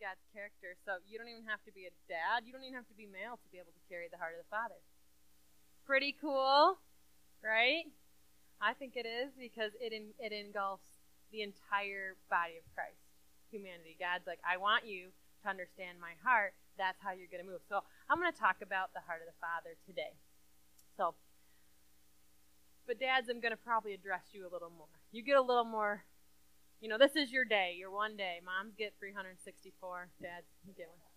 God's character. So you don't even have to be a dad. You don't even have to be male to be able to carry the heart of the Father. Pretty cool, right? I think it is because it in, it engulfs the entire body of Christ, humanity. God's like, I want you to understand my heart. That's how you're going to move. So I'm going to talk about the heart of the Father today. So, but dads, I'm going to probably address you a little more. You get a little more you know, this is your day, your one day. Moms get 364. Dads get one.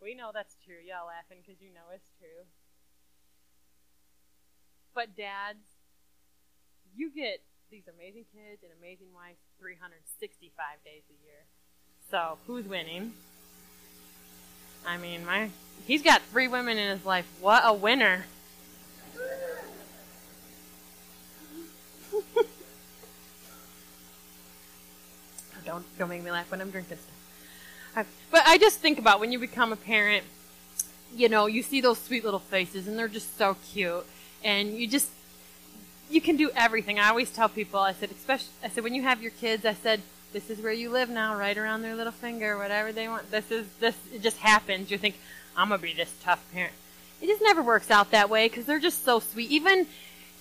We know that's true. Y'all laughing because you know it's true. But dads, you get these amazing kids and amazing wives 365 days a year. So who's winning? I mean, my he's got three women in his life. What a winner! Don't don't make me laugh when I'm drinking stuff. But I just think about when you become a parent, you know, you see those sweet little faces and they're just so cute, and you just you can do everything. I always tell people, I said, especially, I said when you have your kids, I said this is where you live now, right around their little finger, whatever they want. This is this. It just happens. You think I'm gonna be this tough parent. It just never works out that way because they're just so sweet. Even,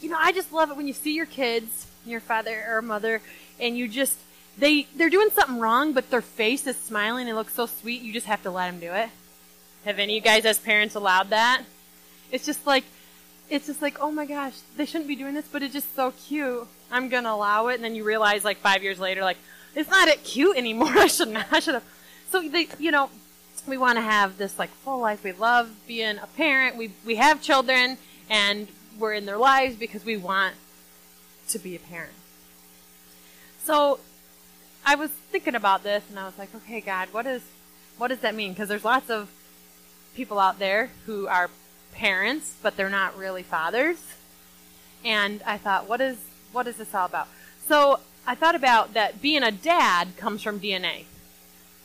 you know, I just love it when you see your kids, your father or mother, and you just they they're doing something wrong, but their face is smiling and it looks so sweet. You just have to let them do it. Have any of you guys as parents allowed that? It's just like it's just like, oh my gosh, they shouldn't be doing this, but it's just so cute. I'm gonna allow it, and then you realize like five years later, like it's not it cute anymore. I should not. I should have. So they, you know, we want to have this like full life. We love being a parent. We we have children, and we're in their lives because we want to be a parent. So I was thinking about this and I was like, okay, God, what is what does that mean? Because there's lots of people out there who are parents, but they're not really fathers. And I thought, what is what is this all about? So I thought about that being a dad comes from DNA.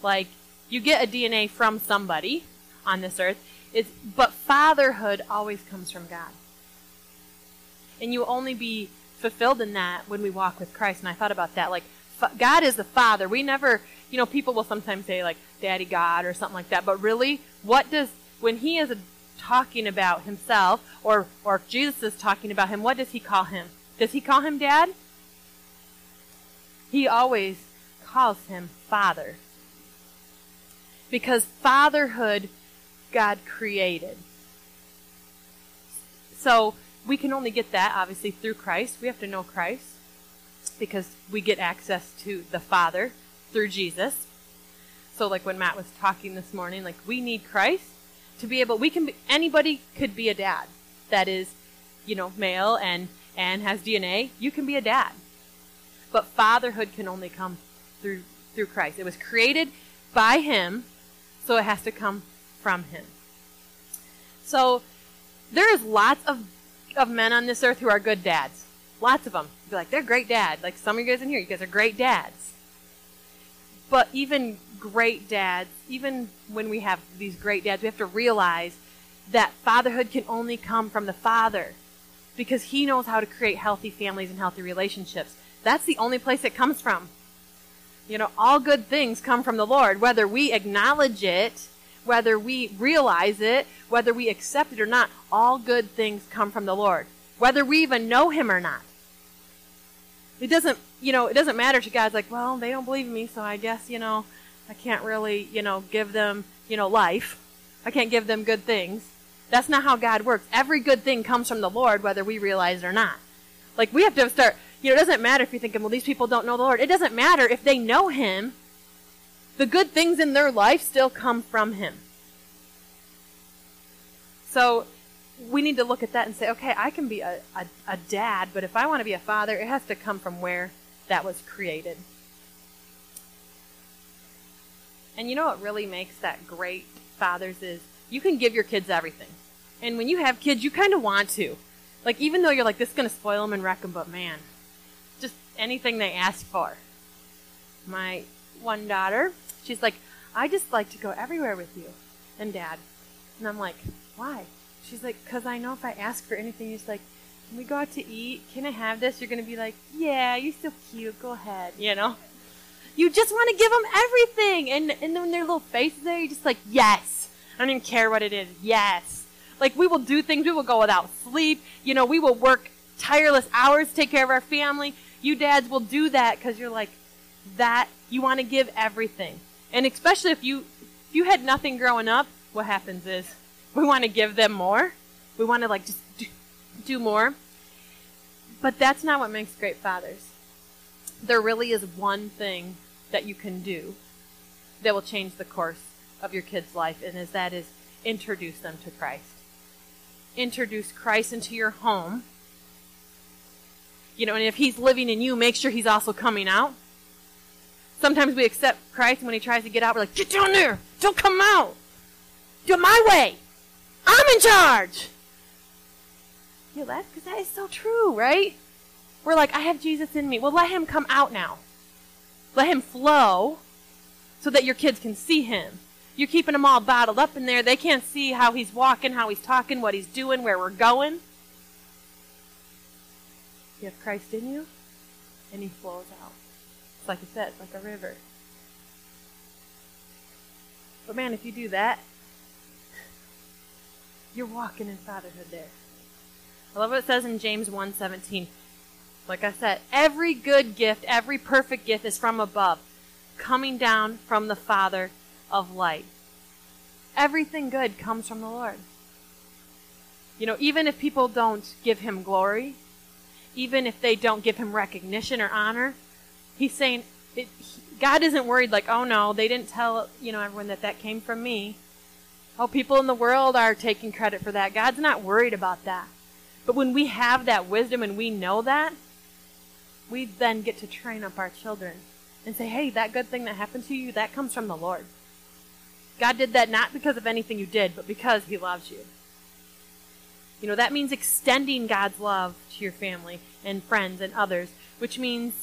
Like you get a DNA from somebody on this earth. It's, but fatherhood always comes from God. And you only be fulfilled in that when we walk with Christ. And I thought about that. Like God is the Father. We never, you know, people will sometimes say like Daddy God or something like that, but really, what does when He is talking about Himself, or or Jesus is talking about Him, what does He call Him? Does He call Him Dad? He always calls Him Father, because fatherhood God created. So we can only get that obviously through Christ. We have to know Christ because we get access to the Father through Jesus. So, like when Matt was talking this morning, like we need Christ to be able. We can. Be, anybody could be a dad. That is, you know, male and and has DNA. You can be a dad, but fatherhood can only come through through Christ. It was created by Him, so it has to come from Him. So there is lots of of men on this earth who are good dads. Lots of them. You'd be like, they're great dads. Like some of you guys in here, you guys are great dads. But even great dads, even when we have these great dads, we have to realize that fatherhood can only come from the father because he knows how to create healthy families and healthy relationships. That's the only place it comes from. You know, all good things come from the Lord, whether we acknowledge it, whether we realize it, whether we accept it or not, all good things come from the Lord, whether we even know him or not it doesn't, you know, it doesn't matter to guys like, well, they don't believe me, so I guess, you know, I can't really, you know, give them, you know, life. I can't give them good things. That's not how God works. Every good thing comes from the Lord, whether we realize it or not. Like, we have to start, you know, it doesn't matter if you're thinking, well, these people don't know the Lord. It doesn't matter if they know Him. The good things in their life still come from Him. So, we need to look at that and say, okay, I can be a, a, a dad, but if I want to be a father, it has to come from where that was created. And you know what really makes that great fathers is you can give your kids everything. And when you have kids, you kind of want to. Like, even though you're like, this is going to spoil them and wreck them, but man, just anything they ask for. My one daughter, she's like, I just like to go everywhere with you and dad. And I'm like, why? She's like, because I know if I ask for anything, he's like, can we go out to eat? Can I have this? You're going to be like, yeah, you're so cute. Go ahead, you know? You just want to give them everything. And, and then their little faces there, you're just like, yes. I don't even care what it is. Yes. Like we will do things. We will go without sleep. You know, we will work tireless hours take care of our family. You dads will do that because you're like, that, you want to give everything. And especially if you, if you had nothing growing up, what happens is we want to give them more. We want to like just do, more. But that's not what makes great fathers. There really is one thing that you can do that will change the course of your kid's life, and is that is introduce them to Christ. Introduce Christ into your home. You know, and if he's living in you, make sure he's also coming out. Sometimes we accept Christ, and when he tries to get out, we're like, get down there! Don't come out! Do it my way! I'm in charge! You laugh because that is so true, right? We're like, I have Jesus in me. Well, let him come out now. Let him flow so that your kids can see him. You're keeping them all bottled up in there. They can't see how he's walking, how he's talking, what he's doing, where we're going. You have Christ in you, and he flows out. It's like I said, it's like a river. But man, if you do that, you're walking in fatherhood there. I love what it says in James 1:17. Like I said, every good gift, every perfect gift is from above, coming down from the Father of light. Everything good comes from the Lord. You know, even if people don't give him glory, even if they don't give him recognition or honor, he's saying it, he, God isn't worried like, oh no, they didn't tell, you know, everyone that that came from me. Oh, people in the world are taking credit for that. God's not worried about that. But when we have that wisdom and we know that, we then get to train up our children and say, hey, that good thing that happened to you, that comes from the Lord. God did that not because of anything you did, but because He loves you. You know, that means extending God's love to your family and friends and others, which means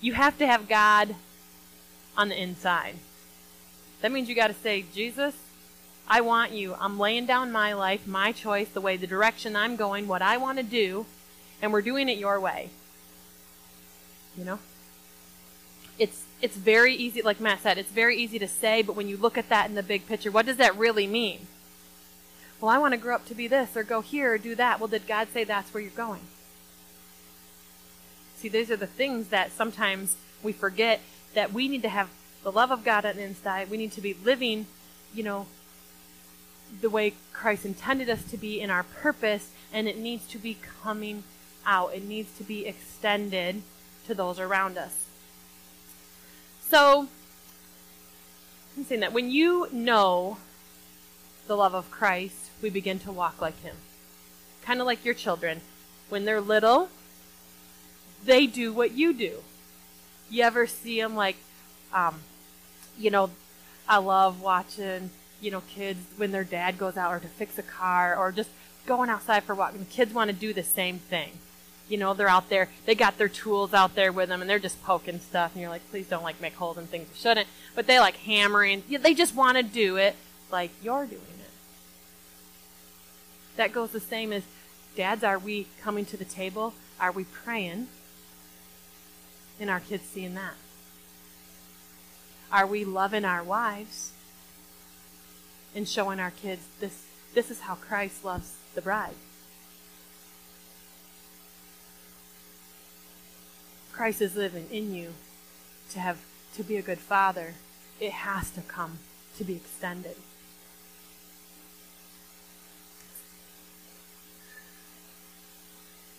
you have to have God on the inside. That means you got to say, Jesus, I want you. I'm laying down my life, my choice, the way, the direction I'm going, what I want to do, and we're doing it your way. You know? It's it's very easy, like Matt said, it's very easy to say, but when you look at that in the big picture, what does that really mean? Well, I want to grow up to be this, or go here, or do that. Well, did God say that's where you're going? See, these are the things that sometimes we forget that we need to have the love of God on the inside. We need to be living, you know, the way Christ intended us to be in our purpose, and it needs to be coming out. It needs to be extended to those around us. So, I'm saying that when you know the love of Christ, we begin to walk like Him. Kind of like your children. When they're little, they do what you do. You ever see them like, um, you know, I love watching, you know, kids when their dad goes out or to fix a car or just going outside for a walk. And kids want to do the same thing you know, they're out there, they got their tools out there with them and they're just poking stuff and you're like, please don't like make holes in things you shouldn't. But they like hammering. They just want to do it like you're doing it. That goes the same as dads, are we coming to the table? Are we praying? And our kids seeing that. Are we loving our wives and showing our kids this this is how Christ loves the bride? Christ is living in you to have to be a good father, it has to come to be extended.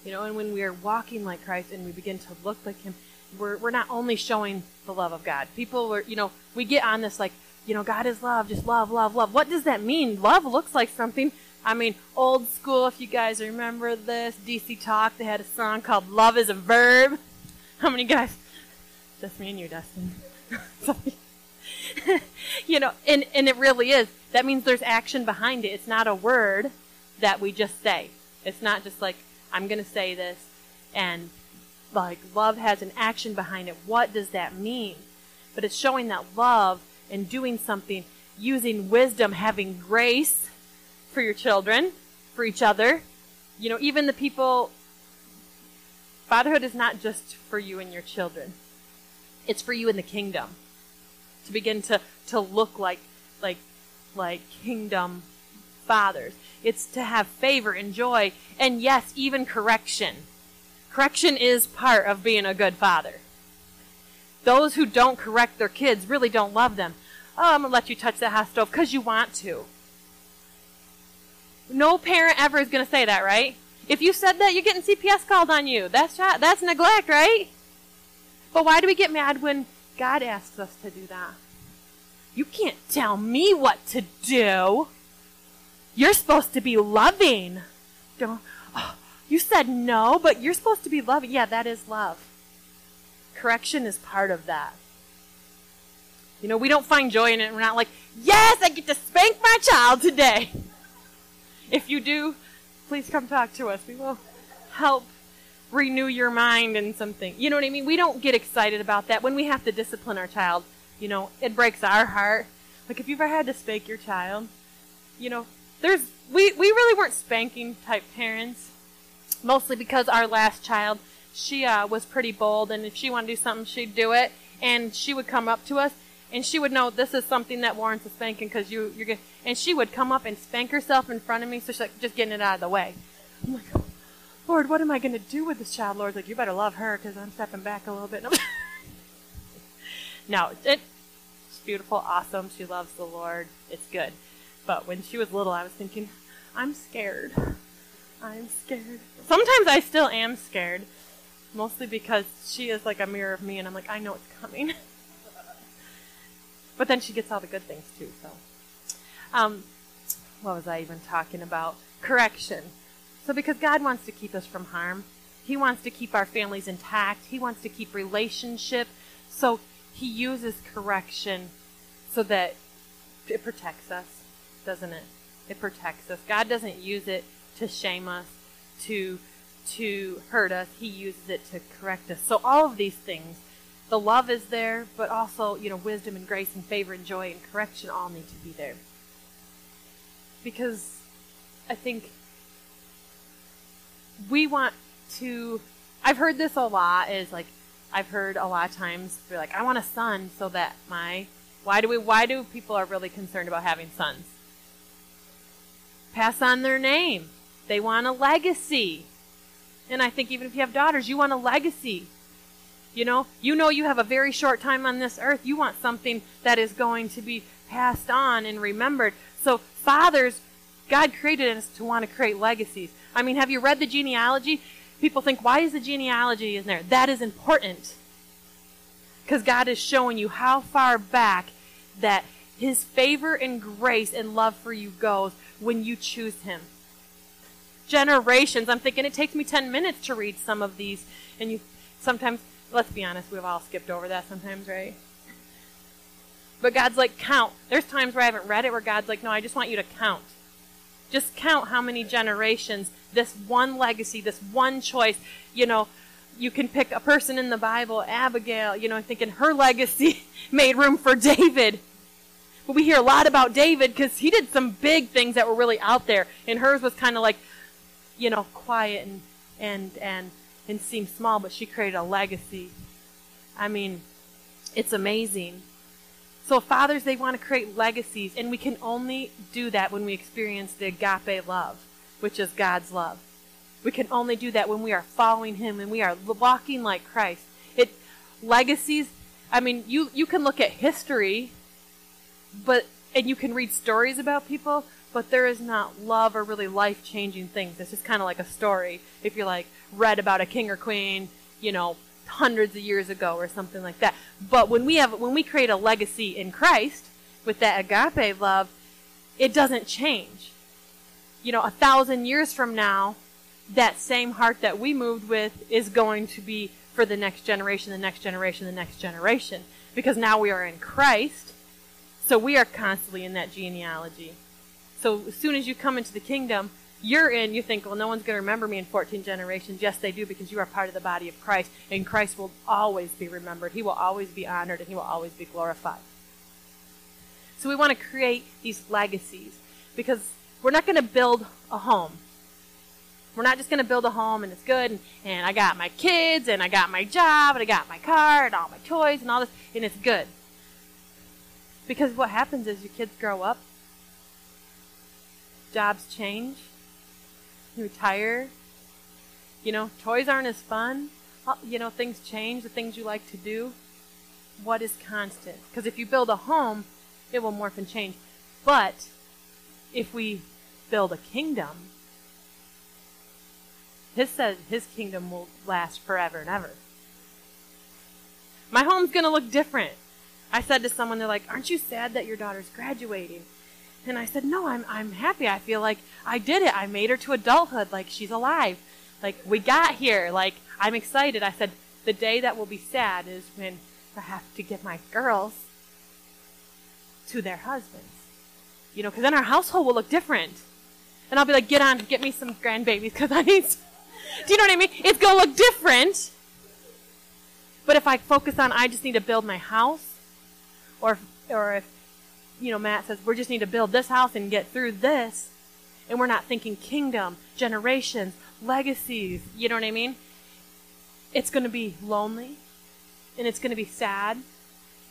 You know, and when we are walking like Christ and we begin to look like Him, we're, we're not only showing the love of God. People were, you know, we get on this like, you know, God is love, just love, love, love. What does that mean? Love looks like something. I mean, old school, if you guys remember this, DC Talk, they had a song called Love is a Verb. How many guys? Just me and you, Dustin. you know, and, and it really is. That means there's action behind it. It's not a word that we just say. It's not just like, I'm going to say this, and like love has an action behind it. What does that mean? But it's showing that love and doing something, using wisdom, having grace for your children, for each other. You know, even the people Fatherhood is not just for you and your children. It's for you in the kingdom to begin to, to look like like like kingdom fathers. It's to have favor and joy and yes, even correction. Correction is part of being a good father. Those who don't correct their kids really don't love them. Oh, I'm going to let you touch that hot stove because you want to. No parent ever is going to say that, right? If you said that, you're getting CPS called on you. That's that's neglect, right? But why do we get mad when God asks us to do that? You can't tell me what to do. You're supposed to be loving. Don't. Oh, you said no, but you're supposed to be loving. Yeah, that is love. Correction is part of that. You know, we don't find joy in it. We're not like, yes, I get to spank my child today. If you do, please come talk to us. We will help renew your mind and something. You know what I mean? We don't get excited about that when we have to discipline our child. You know, it breaks our heart. Like if you've ever had to spank your child, you know, there's we we really weren't spanking type parents mostly because our last child, she uh, was pretty bold, and if she wanted to do something, she'd do it, and she would come up to us, and she would know this is something that warrants a spanking because you you're good, and she would come up and spank herself in front of me, so she's like just getting it out of the way. I'm like, Lord, what am I going to do with this child? Lord's like, you better love her because I'm stepping back a little bit. no, it, it's beautiful, awesome. She loves the Lord. It's good. But when she was little, I was thinking, I'm scared. I'm scared. Sometimes I still am scared, mostly because she is like a mirror of me, and I'm like, I know it's coming. but then she gets all the good things too. So, um, what was I even talking about? Correction. So, because God wants to keep us from harm, He wants to keep our families intact. He wants to keep relationship. So He uses correction so that it protects us, doesn't it? It protects us. God doesn't use it to shame us, to to hurt us. He uses it to correct us. So all of these things, the love is there, but also, you know, wisdom and grace and favor and joy and correction all need to be there. Because I think we want to I've heard this a lot is like I've heard a lot of times they're like, I want a son so that my why do we why do people are really concerned about having sons? Pass on their name. They want a legacy. And I think even if you have daughters, you want a legacy. You know, you know you have a very short time on this earth. You want something that is going to be passed on and remembered. So fathers, God created us to want to create legacies. I mean, have you read the genealogy? People think, why is the genealogy in there? That is important. Because God is showing you how far back that His favor and grace and love for you goes when you choose Him generations. I'm thinking it takes me 10 minutes to read some of these. And you sometimes, let's be honest, we've all skipped over that sometimes, right? But God's like, count. There's times where I haven't read it where God's like, no, I just want you to count. Just count how many generations, this one legacy, this one choice, you know, you can pick a person in the Bible, Abigail, you know, I'm thinking her legacy made room for David. But we hear a lot about David because he did some big things that were really out there. And hers was kind of like, you know, quiet and and and and seem small, but she created a legacy. I mean, it's amazing. So fathers, they want to create legacies, and we can only do that when we experience the agape love, which is God's love. We can only do that when we are following Him and we are walking like Christ. It legacies. I mean, you you can look at history, but and you can read stories about people, but there is not love or really life changing things. It's just kind of like a story. If you're like read about a king or queen, you know, hundreds of years ago or something like that. But when we have when we create a legacy in Christ with that agape love, it doesn't change. You know, a thousand years from now, that same heart that we moved with is going to be for the next generation, the next generation, the next generation. Because now we are in Christ, so we are constantly in that genealogy. So as soon as you come into the kingdom, you're in, you think, well, no one's going to remember me in 14 generations. Yes, they do because you are part of the body of Christ, and Christ will always be remembered. He will always be honored, and he will always be glorified. So we want to create these legacies because we're not going to build a home. We're not just going to build a home and it's good and, and I got my kids and I got my job and I got my car and all my toys and all this and it's good. Because what happens is your kids grow up, jobs change, you retire, you know, toys aren't as fun, you know, things change, the things you like to do. What is constant? Because if you build a home, it will morph and change. But if we build a kingdom, his says his kingdom will last forever and ever. My home's gonna look different. I said to someone, they're like, "Aren't you sad that your daughter's graduating?" And I said, "No, I'm I'm happy. I feel like I did it. I made her to adulthood. Like she's alive. Like we got here. Like I'm excited." I said, "The day that will be sad is when I have to give my girls to their husbands. You know, because then our household will look different. And I'll be like, get on, get me some grandbabies because I need. Do you know what I mean? It's to look different. But if I focus on, I just need to build my house, or or if, you know, Matt says, we just need to build this house and get through this, and we're not thinking kingdom, generations, legacies, you know what I mean? It's going to be lonely, and it's going to be sad.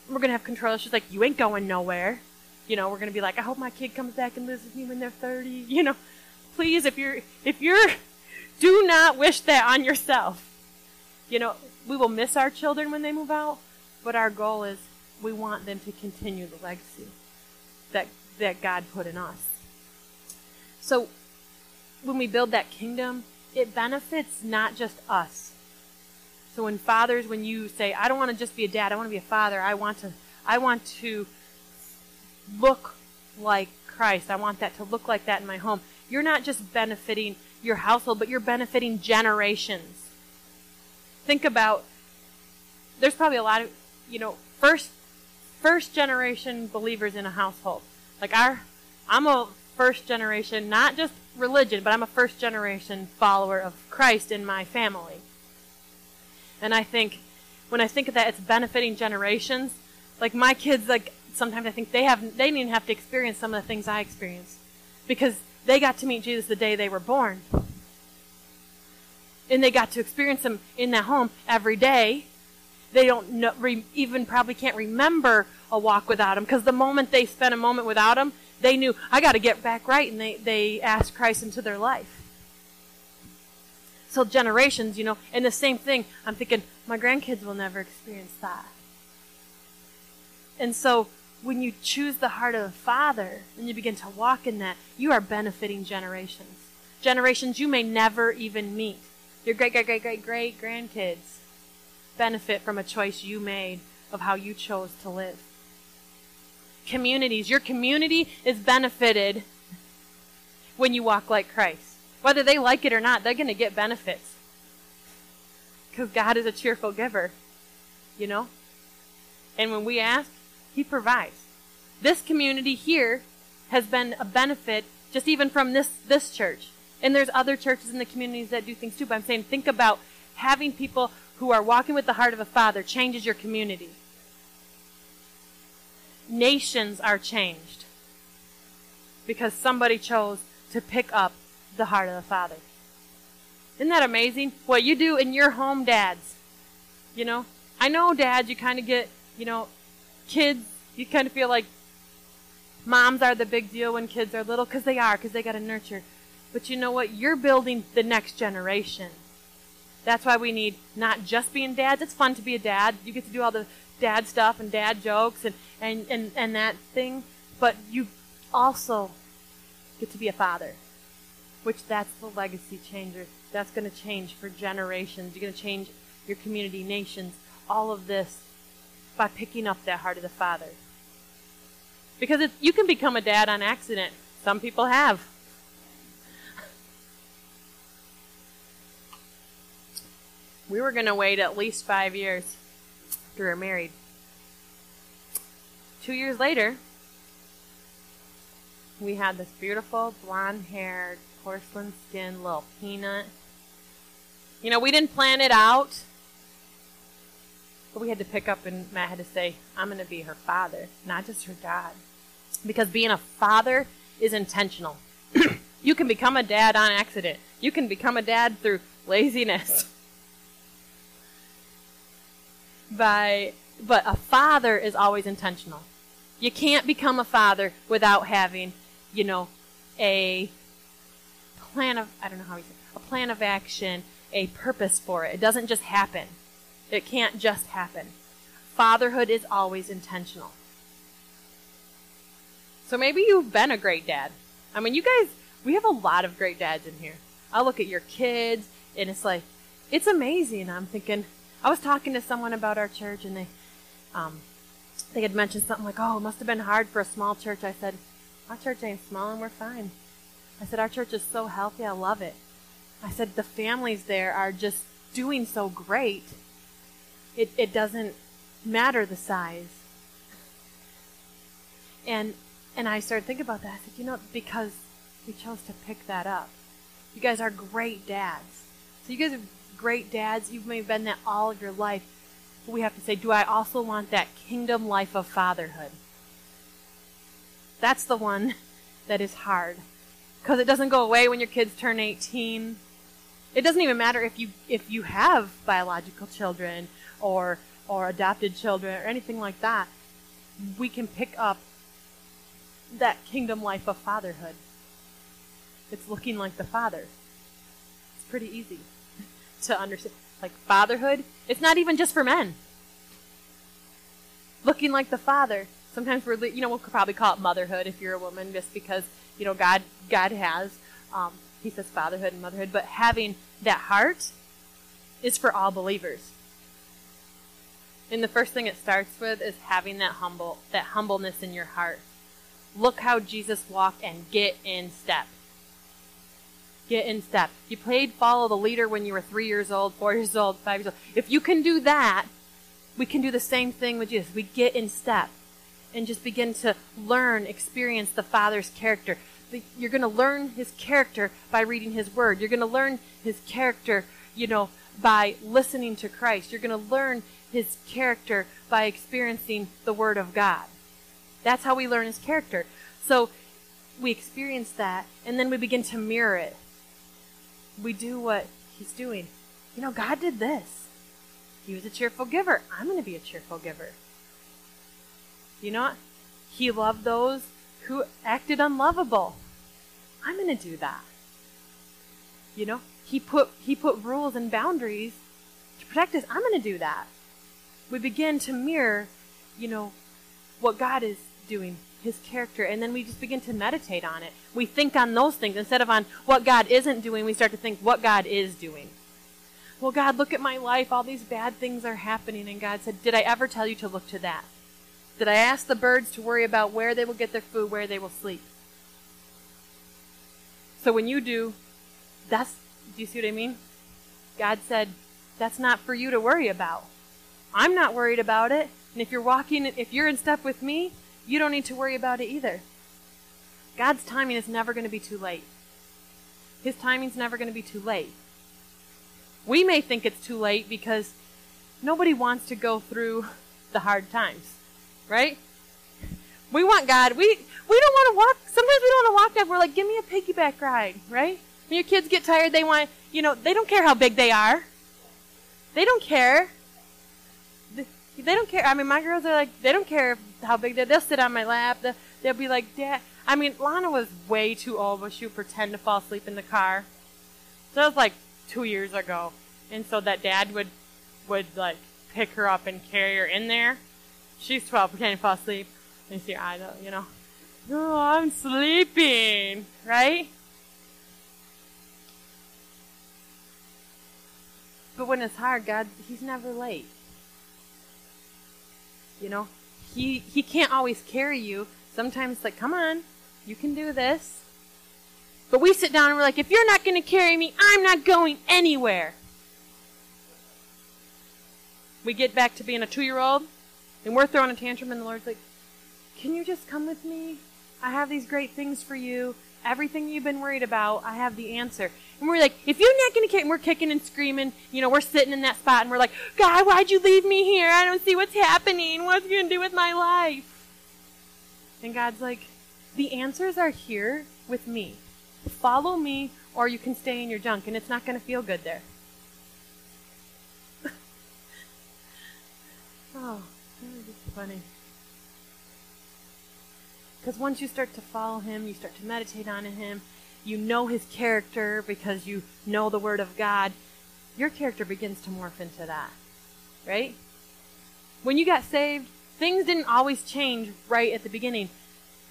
We're going to have control. She's like, you ain't going nowhere. You know, we're going to be like, I hope my kid comes back and lives with me when they're 30. You know, please, if you're, if you're, do not wish that on yourself. You know, we will miss our children when they move out, but our goal is we want them to continue the legacy that, that God put in us. So, when we build that kingdom, it benefits not just us, so when fathers, when you say, I don't want to just be a dad, I want to be a father, I want to, I want to look like Christ. I want that to look like that in my home. You're not just benefiting your household, but you're benefiting generations. Think about, there's probably a lot of, you know, first, first generation believers in a household. Like our, I'm a first generation, not just religion, but I'm a first generation follower of Christ in my family. And I think when I think of that, it's benefiting generations. Like my kids, like sometimes I think they have they didn't even have to experience some of the things I experienced because they got to meet Jesus the day they were born, and they got to experience him in that home every day. They don't know, re, even probably can't remember a walk without him because the moment they spent a moment without him, they knew I got to get back right, and they they asked Christ into their life So generations, you know. And the same thing, I'm thinking, my grandkids will never experience that. And so when you choose the heart of the Father and you begin to walk in that, you are benefiting generations. Generations you may never even meet. Your great, great, great, great, great grandkids benefit from a choice you made of how you chose to live. Communities, your community is benefited when you walk like Christ. Whether they like it or not, they're going to get benefits. Because God is a cheerful giver, you know? And when we ask, He provides. This community here has been a benefit just even from this, this church. And there's other churches in the communities that do things too, but I'm saying think about having people who are walking with the heart of a father changes your community. Nations are changed because somebody chose to pick up the heart of the Father. Isn't that amazing? What you do in your home, dads. You know, I know, dads, you kind of get, you know, kids, you kind of feel like moms are the big deal when kids are little because they are, because they got to nurture. But you know what? You're building the next generation. That's why we need not just being dads. It's fun to be a dad. You get to do all the dad stuff and dad jokes and, and, and, and that thing. But you also get to be a father which that's the legacy changer. That's going to change for generations. You're going to change your community, nations, all of this by picking up that heart of the Father. Because you can become a dad on accident. Some people have. We were going to wait at least five years after we were married. Two years later, we had this beautiful blonde haired porcelain skinned little peanut. You know, we didn't plan it out. But we had to pick up and Matt had to say, I'm going to be her father, not just her dad. Because being a father is intentional. You can become a dad on accident. You can become a dad through laziness. By but a father is always intentional. You can't become a father without having, you know, a plan of I don't know how we say a plan of action, a purpose for it. It doesn't just happen. It can't just happen. Fatherhood is always intentional. So maybe you've been a great dad. I mean, you guys, we have a lot of great dads in here. I look at your kids, and it's like, it's amazing. I'm thinking, I was talking to someone about our church, and they, um, they had mentioned something like, oh, it must have been hard for a small church. I said, our church ain't small, and we're fine. I said, our church is so healthy. I love it. I said, the families there are just doing so great. It, it doesn't matter the size. And and I started thinking about that. I said, you know, because we chose to pick that up. You guys are great dads. So you guys are great dads. You may have been that all of your life. But we have to say, do I also want that kingdom life of fatherhood? That's the one that is hard. Because it doesn't go away when your kids turn 18. It doesn't even matter if you if you have biological children or or adopted children or anything like that. We can pick up that kingdom life of fatherhood. It's looking like the Father. It's pretty easy to understand. Like fatherhood, it's not even just for men. Looking like the Father. Sometimes we're, you know, we'll probably call it motherhood if you're a woman, just because you know God, God has. Um, he says fatherhood and motherhood, but having that heart is for all believers. And the first thing it starts with is having that humble, that humbleness in your heart. Look how Jesus walked and get in step. Get in step. You played follow the leader when you were three years old, four years old, five years old. If you can do that, we can do the same thing with Jesus. We get in step and just begin to learn, experience the Father's character. You're going to learn his character by reading his word. You're going to learn his character, you know, by listening to Christ. You're going to learn his character by experiencing the word of God. That's how we learn his character. So we experience that, and then we begin to mirror it. We do what he's doing. You know, God did this. He was a cheerful giver. I'm going to be a cheerful giver. You know what? He loved those who acted unlovable. I'm going to do that. You know, he put he put rules and boundaries to protect us. I'm going to do that. We begin to mirror, you know, what God is doing, his character, and then we just begin to meditate on it. We think on those things instead of on what God isn't doing, we start to think what God is doing. Well, God, look at my life. All these bad things are happening. And God said, Did I ever tell you to look to that? Did I ask the birds to worry about where they will get their food, where they will sleep? So when you do, that's, do you see what I mean? God said, that's not for you to worry about. I'm not worried about it. And if you're walking, if you're in step with me, you don't need to worry about it either. God's timing is never going to be too late. His timing's never going to be too late. We may think it's too late because nobody wants to go through the hard times, right? We want God. We we don't want to walk. Sometimes we don't want to walk down. We're like, give me a piggyback ride, right? When your kids get tired, they want, you know, they don't care how big they are. They don't care. They don't care. I mean, my girls are like, they don't care how big they're. They'll sit on my lap. They'll, they'll be like, Dad. I mean, Lana was way too old, but she would pretend to fall asleep in the car. So that was like two years ago, and so that dad would would like pick her up and carry her in there. She's 12, pretending to fall asleep. And you see her eyes, you know, oh, I'm sleeping, right? But when it's hard, God, He's never late. You know, he he can't always carry you. Sometimes like, come on, you can do this. But we sit down and we're like, if you're not going to carry me, I'm not going anywhere. We get back to being a two year old and we're throwing a tantrum, and the Lord's like, can you just come with me? I have these great things for you. Everything you've been worried about, I have the answer. And we're like, if you're not going to kick, and we're kicking and screaming, you know, we're sitting in that spot and we're like, God, why'd you leave me here? I don't see what's happening. What's going to do with my life? And God's like, the answers are here with me. follow me or you can stay in your junk and it's not going to feel good there. oh, that is funny. Because once you start to follow him, you start to meditate on him, you know his character because you know the word of God, your character begins to morph into that. Right? When you got saved, things didn't always change right at the beginning.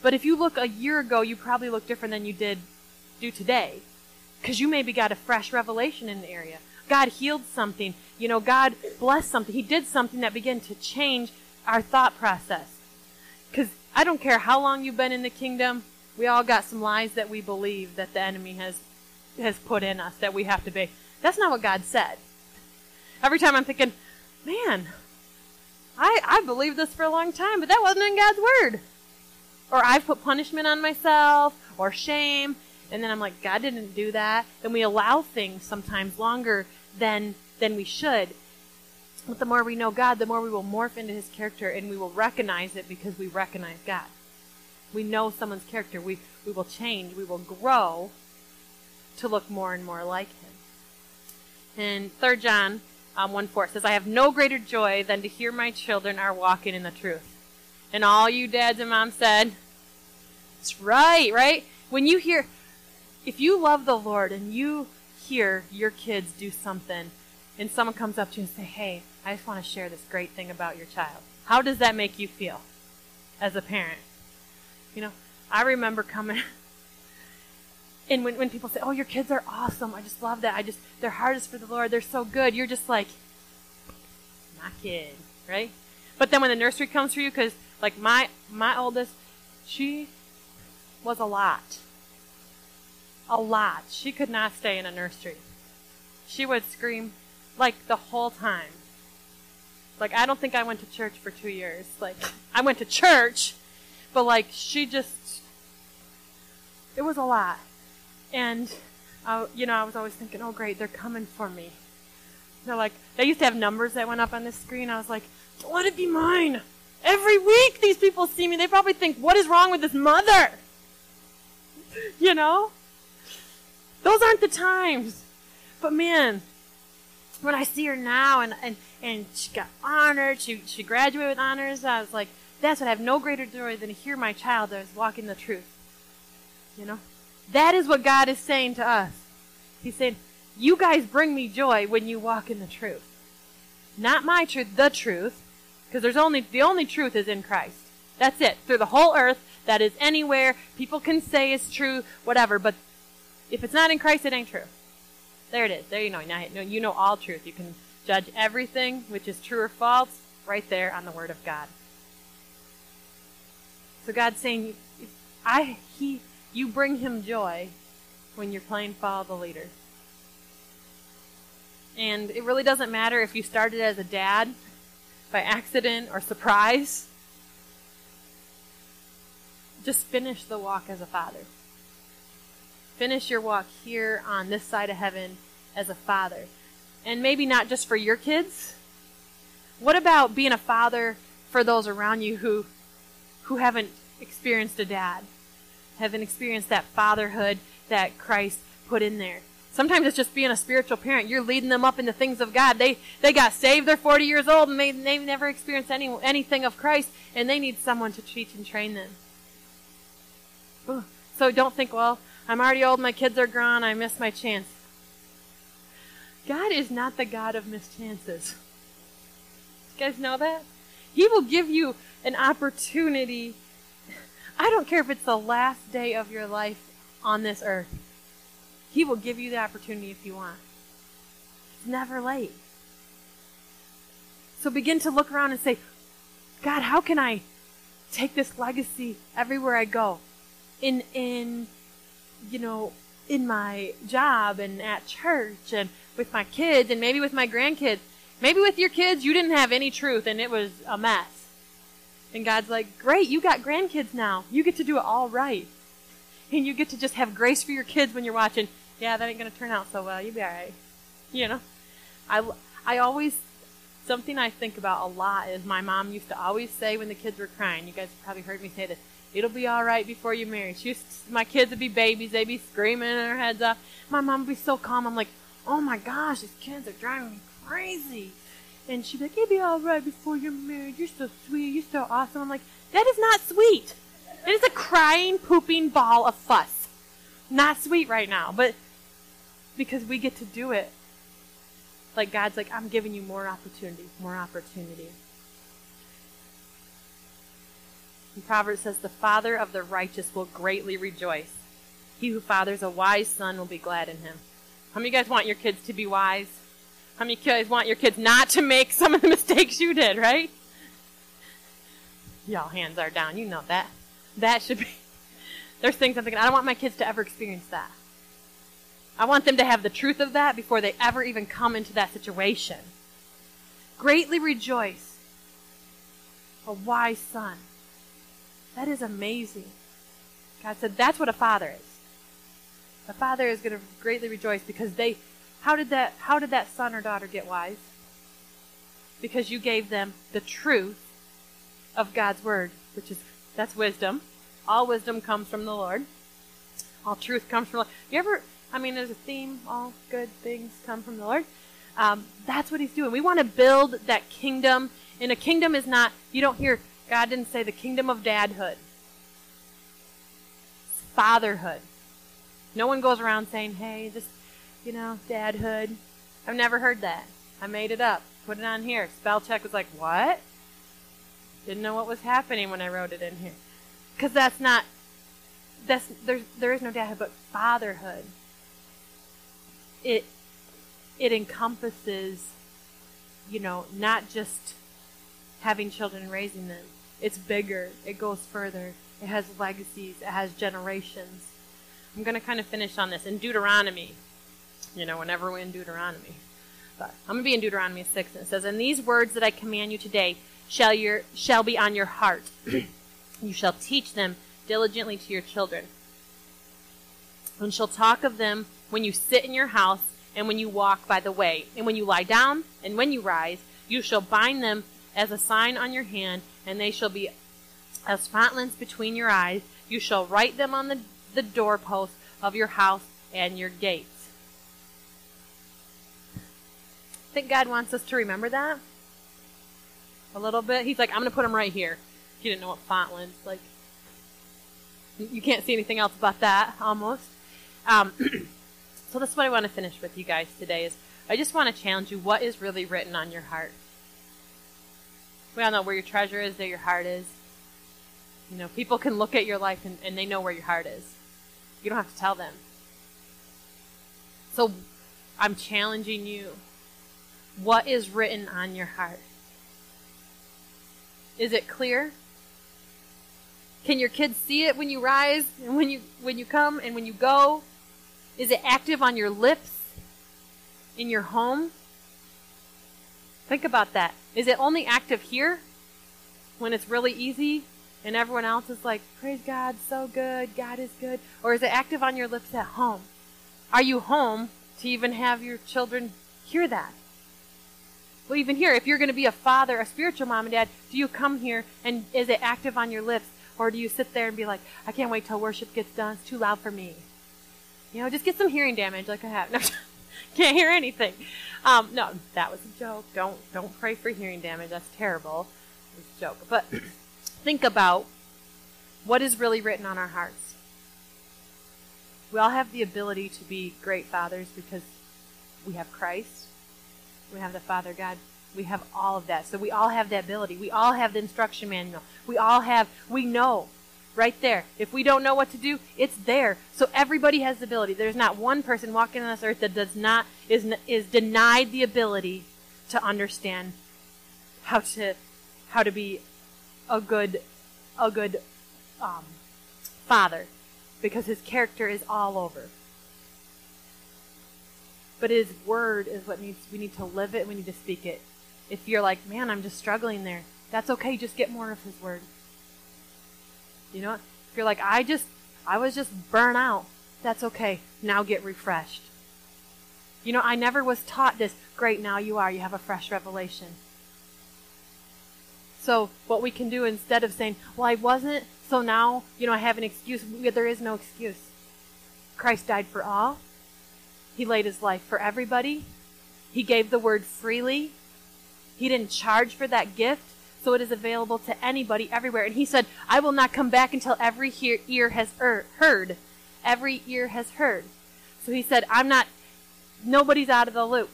But if you look a year ago, you probably look different than you did do today. Because you maybe got a fresh revelation in the area. God healed something. You know, God blessed something. He did something that began to change our thought process. Because I don't care how long you've been in the kingdom, we all got some lies that we believe that the enemy has has put in us that we have to be. That's not what God said. Every time I'm thinking, man, I I believed this for a long time, but that wasn't in God's word. Or I've put punishment on myself or shame, and then I'm like, God didn't do that. And we allow things sometimes longer than than we should. But the more we know God, the more we will morph into his character and we will recognize it because we recognize God. We know someone's character. We, we will change. We will grow to look more and more like him. And 3 John um, 1 4 says, I have no greater joy than to hear my children are walking in the truth. And all you dads and moms said, It's right, right? When you hear, if you love the Lord and you hear your kids do something, and someone comes up to you and say, Hey, I just want to share this great thing about your child. How does that make you feel as a parent? You know, I remember coming and when, when people say, Oh, your kids are awesome, I just love that. I just their heart is for the Lord, they're so good, you're just like my kid, right? But then when the nursery comes for you, because like my my oldest, she was a lot. A lot. She could not stay in a nursery. She would scream like the whole time. Like I don't think I went to church for two years. Like I went to church, but like she just, it was a lot. And, I, you know, I was always thinking, oh great, they're coming for me. They're like, they used to have numbers that went up on the screen. I was like, don't let it be mine. Every week these people see me. They probably think, what is wrong with this mother? You know? Those aren't the times. But man, when I see her now and, and, and she got honored, she, she graduated with honors, I was like, that's what I have no greater joy than to hear my child that is walking the truth. You know? That is what God is saying to us. He's saying, you guys bring me joy when you walk in the truth. Not my truth, the truth. Because there's only, the only truth is in Christ. That's it. Through the whole earth, that is anywhere. People can say it's true, whatever, but if it's not in Christ, it ain't true. There it is. There you know. Now you know all truth. You can judge everything which is true or false right there on the Word of God. So God's saying, I He you bring Him joy when you're playing follow the leader. And it really doesn't matter if you started as a dad by accident or surprise. Just finish the walk as a father. Finish your walk here on this side of heaven as a father. And maybe not just for your kids. What about being a father for those around you who who haven't experienced a dad? Haven't experienced that fatherhood that Christ put in there. Sometimes it's just being a spiritual parent. You're leading them up in the things of God. They they got saved. They're 40 years old and they they've never experienced any anything of Christ, and they need someone to teach and train them. So don't think, well, I'm already old, my kids are grown, I missed my chance. God is not the God of mischances. You guys know that? He will give you an opportunity. I don't care if it's the last day of your life on this earth. He will give you the opportunity if you want. It's never late. So begin to look around and say, God, how can I take this legacy everywhere I go? In in you know, in my job and at church and with my kids and maybe with my grandkids. Maybe with your kids, you didn't have any truth and it was a mess. And God's like, great, you got grandkids now. You get to do it all right. And you get to just have grace for your kids when you're watching. Yeah, that ain't going to turn out so well. You'll be all right. You know? I, I always, something I think about a lot is my mom used to always say when the kids were crying, you guys probably heard me say this, It'll be all right before you marry. She used to, my kids would be babies. They'd be screaming their heads off. My mom would be so calm. I'm like, oh my gosh, these kids are driving me crazy. And she'd be like, it'll be all right before you're married. You're so sweet. You're so awesome. I'm like, that is not sweet. It is a crying, pooping ball of fuss. Not sweet right now, but because we get to do it. Like God's like, I'm giving you more opportunity, more opportunity. And Proverbs says, The father of the righteous will greatly rejoice. He who fathers a wise son will be glad in him. How many of you guys want your kids to be wise? How many guys want your kids not to make some of the mistakes you did, right? Y'all hands are down. You know that. That should be. There's things I'm thinking, I don't want my kids to ever experience that. I want them to have the truth of that before they ever even come into that situation. Greatly rejoice. A wise son. That is amazing. God said that's what a father is. A father is going to greatly rejoice because they how did that how did that son or daughter get wise? Because you gave them the truth of God's word, which is that's wisdom. All wisdom comes from the Lord. All truth comes from the Lord. You ever I mean there's a theme, all good things come from the Lord. Um, that's what he's doing. We want to build that kingdom. And a kingdom is not, you don't hear God didn't say the kingdom of dadhood. It's fatherhood. No one goes around saying, hey, this, you know, dadhood. I've never heard that. I made it up. Put it on here. Spell check was like, what? Didn't know what was happening when I wrote it in here. Because that's not, that's, there's, there is no dadhood, but fatherhood. It, it encompasses, you know, not just having children and raising them. It's bigger. It goes further. It has legacies. It has generations. I'm going to kind of finish on this in Deuteronomy. You know, whenever we're in Deuteronomy. But I'm going to be in Deuteronomy 6, and it says, And these words that I command you today shall, your, shall be on your heart. you shall teach them diligently to your children. And shall talk of them when you sit in your house, and when you walk by the way, and when you lie down, and when you rise. You shall bind them as a sign on your hand, and they shall be as frontlets between your eyes. You shall write them on the, the doorposts of your house and your gates. Think God wants us to remember that a little bit. He's like, I'm going to put them right here. He didn't know what frontlets, like, you can't see anything else about that, almost. Um, so this is what I want to finish with you guys today is I just want to challenge you what is really written on your heart. We all know where your treasure is, there your heart is. You know, people can look at your life and, and they know where your heart is. You don't have to tell them. So I'm challenging you. What is written on your heart? Is it clear? Can your kids see it when you rise and when you when you come and when you go? Is it active on your lips? In your home? Think about that. Is it only active here when it's really easy and everyone else is like, praise God, so good, God is good? Or is it active on your lips at home? Are you home to even have your children hear that? Well, even here, if you're going to be a father, a spiritual mom and dad, do you come here and is it active on your lips? Or do you sit there and be like, I can't wait till worship gets done. It's too loud for me. You know, just get some hearing damage like I have. No, can't hear anything. Um, no, that was a joke. Don't don't pray for hearing damage. That's terrible. It was a joke. But think about what is really written on our hearts. We all have the ability to be great fathers because we have Christ. We have the Father God. We have all of that. So we all have that ability. We all have the instruction manual. We all have, we know right there. If we don't know what to do, it's there. So everybody has the ability. There's not one person walking on this earth that does not is is denied the ability to understand how to how to be a good a good um, father because his character is all over. But his word is what needs we need to live it, we need to speak it. If you're like, man, I'm just struggling there, that's okay, just get more of his word. You know, if you're like, I just, I was just burnt out, that's okay. Now get refreshed. You know, I never was taught this. Great, now you are. You have a fresh revelation. So, what we can do instead of saying, well, I wasn't So now, you know, I have an excuse. There is no excuse. Christ died for all. He laid his life for everybody. He gave the word freely. He didn't charge for that gift, so it is available to anybody everywhere. And he said, I will not come back until every ear has er, heard. Every ear has heard. So he said, I'm not, nobody's out of the loop.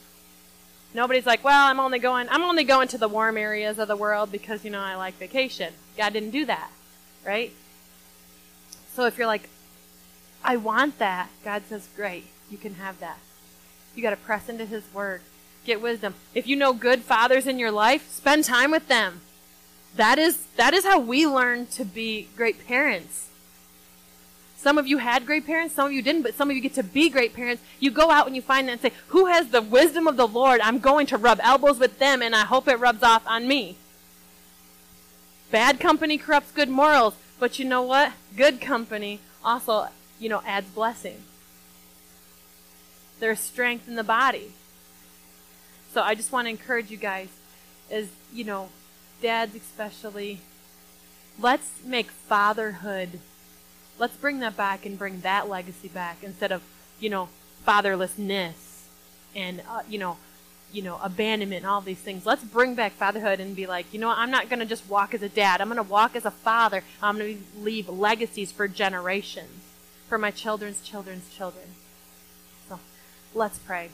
Nobody's like, well, I'm only going, I'm only going to the warm areas of the world because, you know, I like vacation. God didn't do that, right? So if you're like, I want that, God says, great, you can have that. You got to press into His Word. Get wisdom. If you know good fathers in your life, spend time with them. That is, that is how we learn to be great parents. Some of you had great parents, some of you didn't, but some of you get to be great parents. You go out and you find that and say, Who has the wisdom of the Lord? I'm going to rub elbows with them and I hope it rubs off on me. Bad company corrupts good morals, but you know what? Good company also, you know, adds blessing. There's strength in the body. So I just want to encourage you guys, as, you know, dads especially, let's make fatherhood let's bring that back and bring that legacy back instead of you know fatherlessness and uh, you know you know abandonment and all these things. Let's bring back fatherhood and be like you know i'm not going to just walk as a dad. I'm going to walk as a father. I'm going to leave legacies for generations for my children's children's children let's pray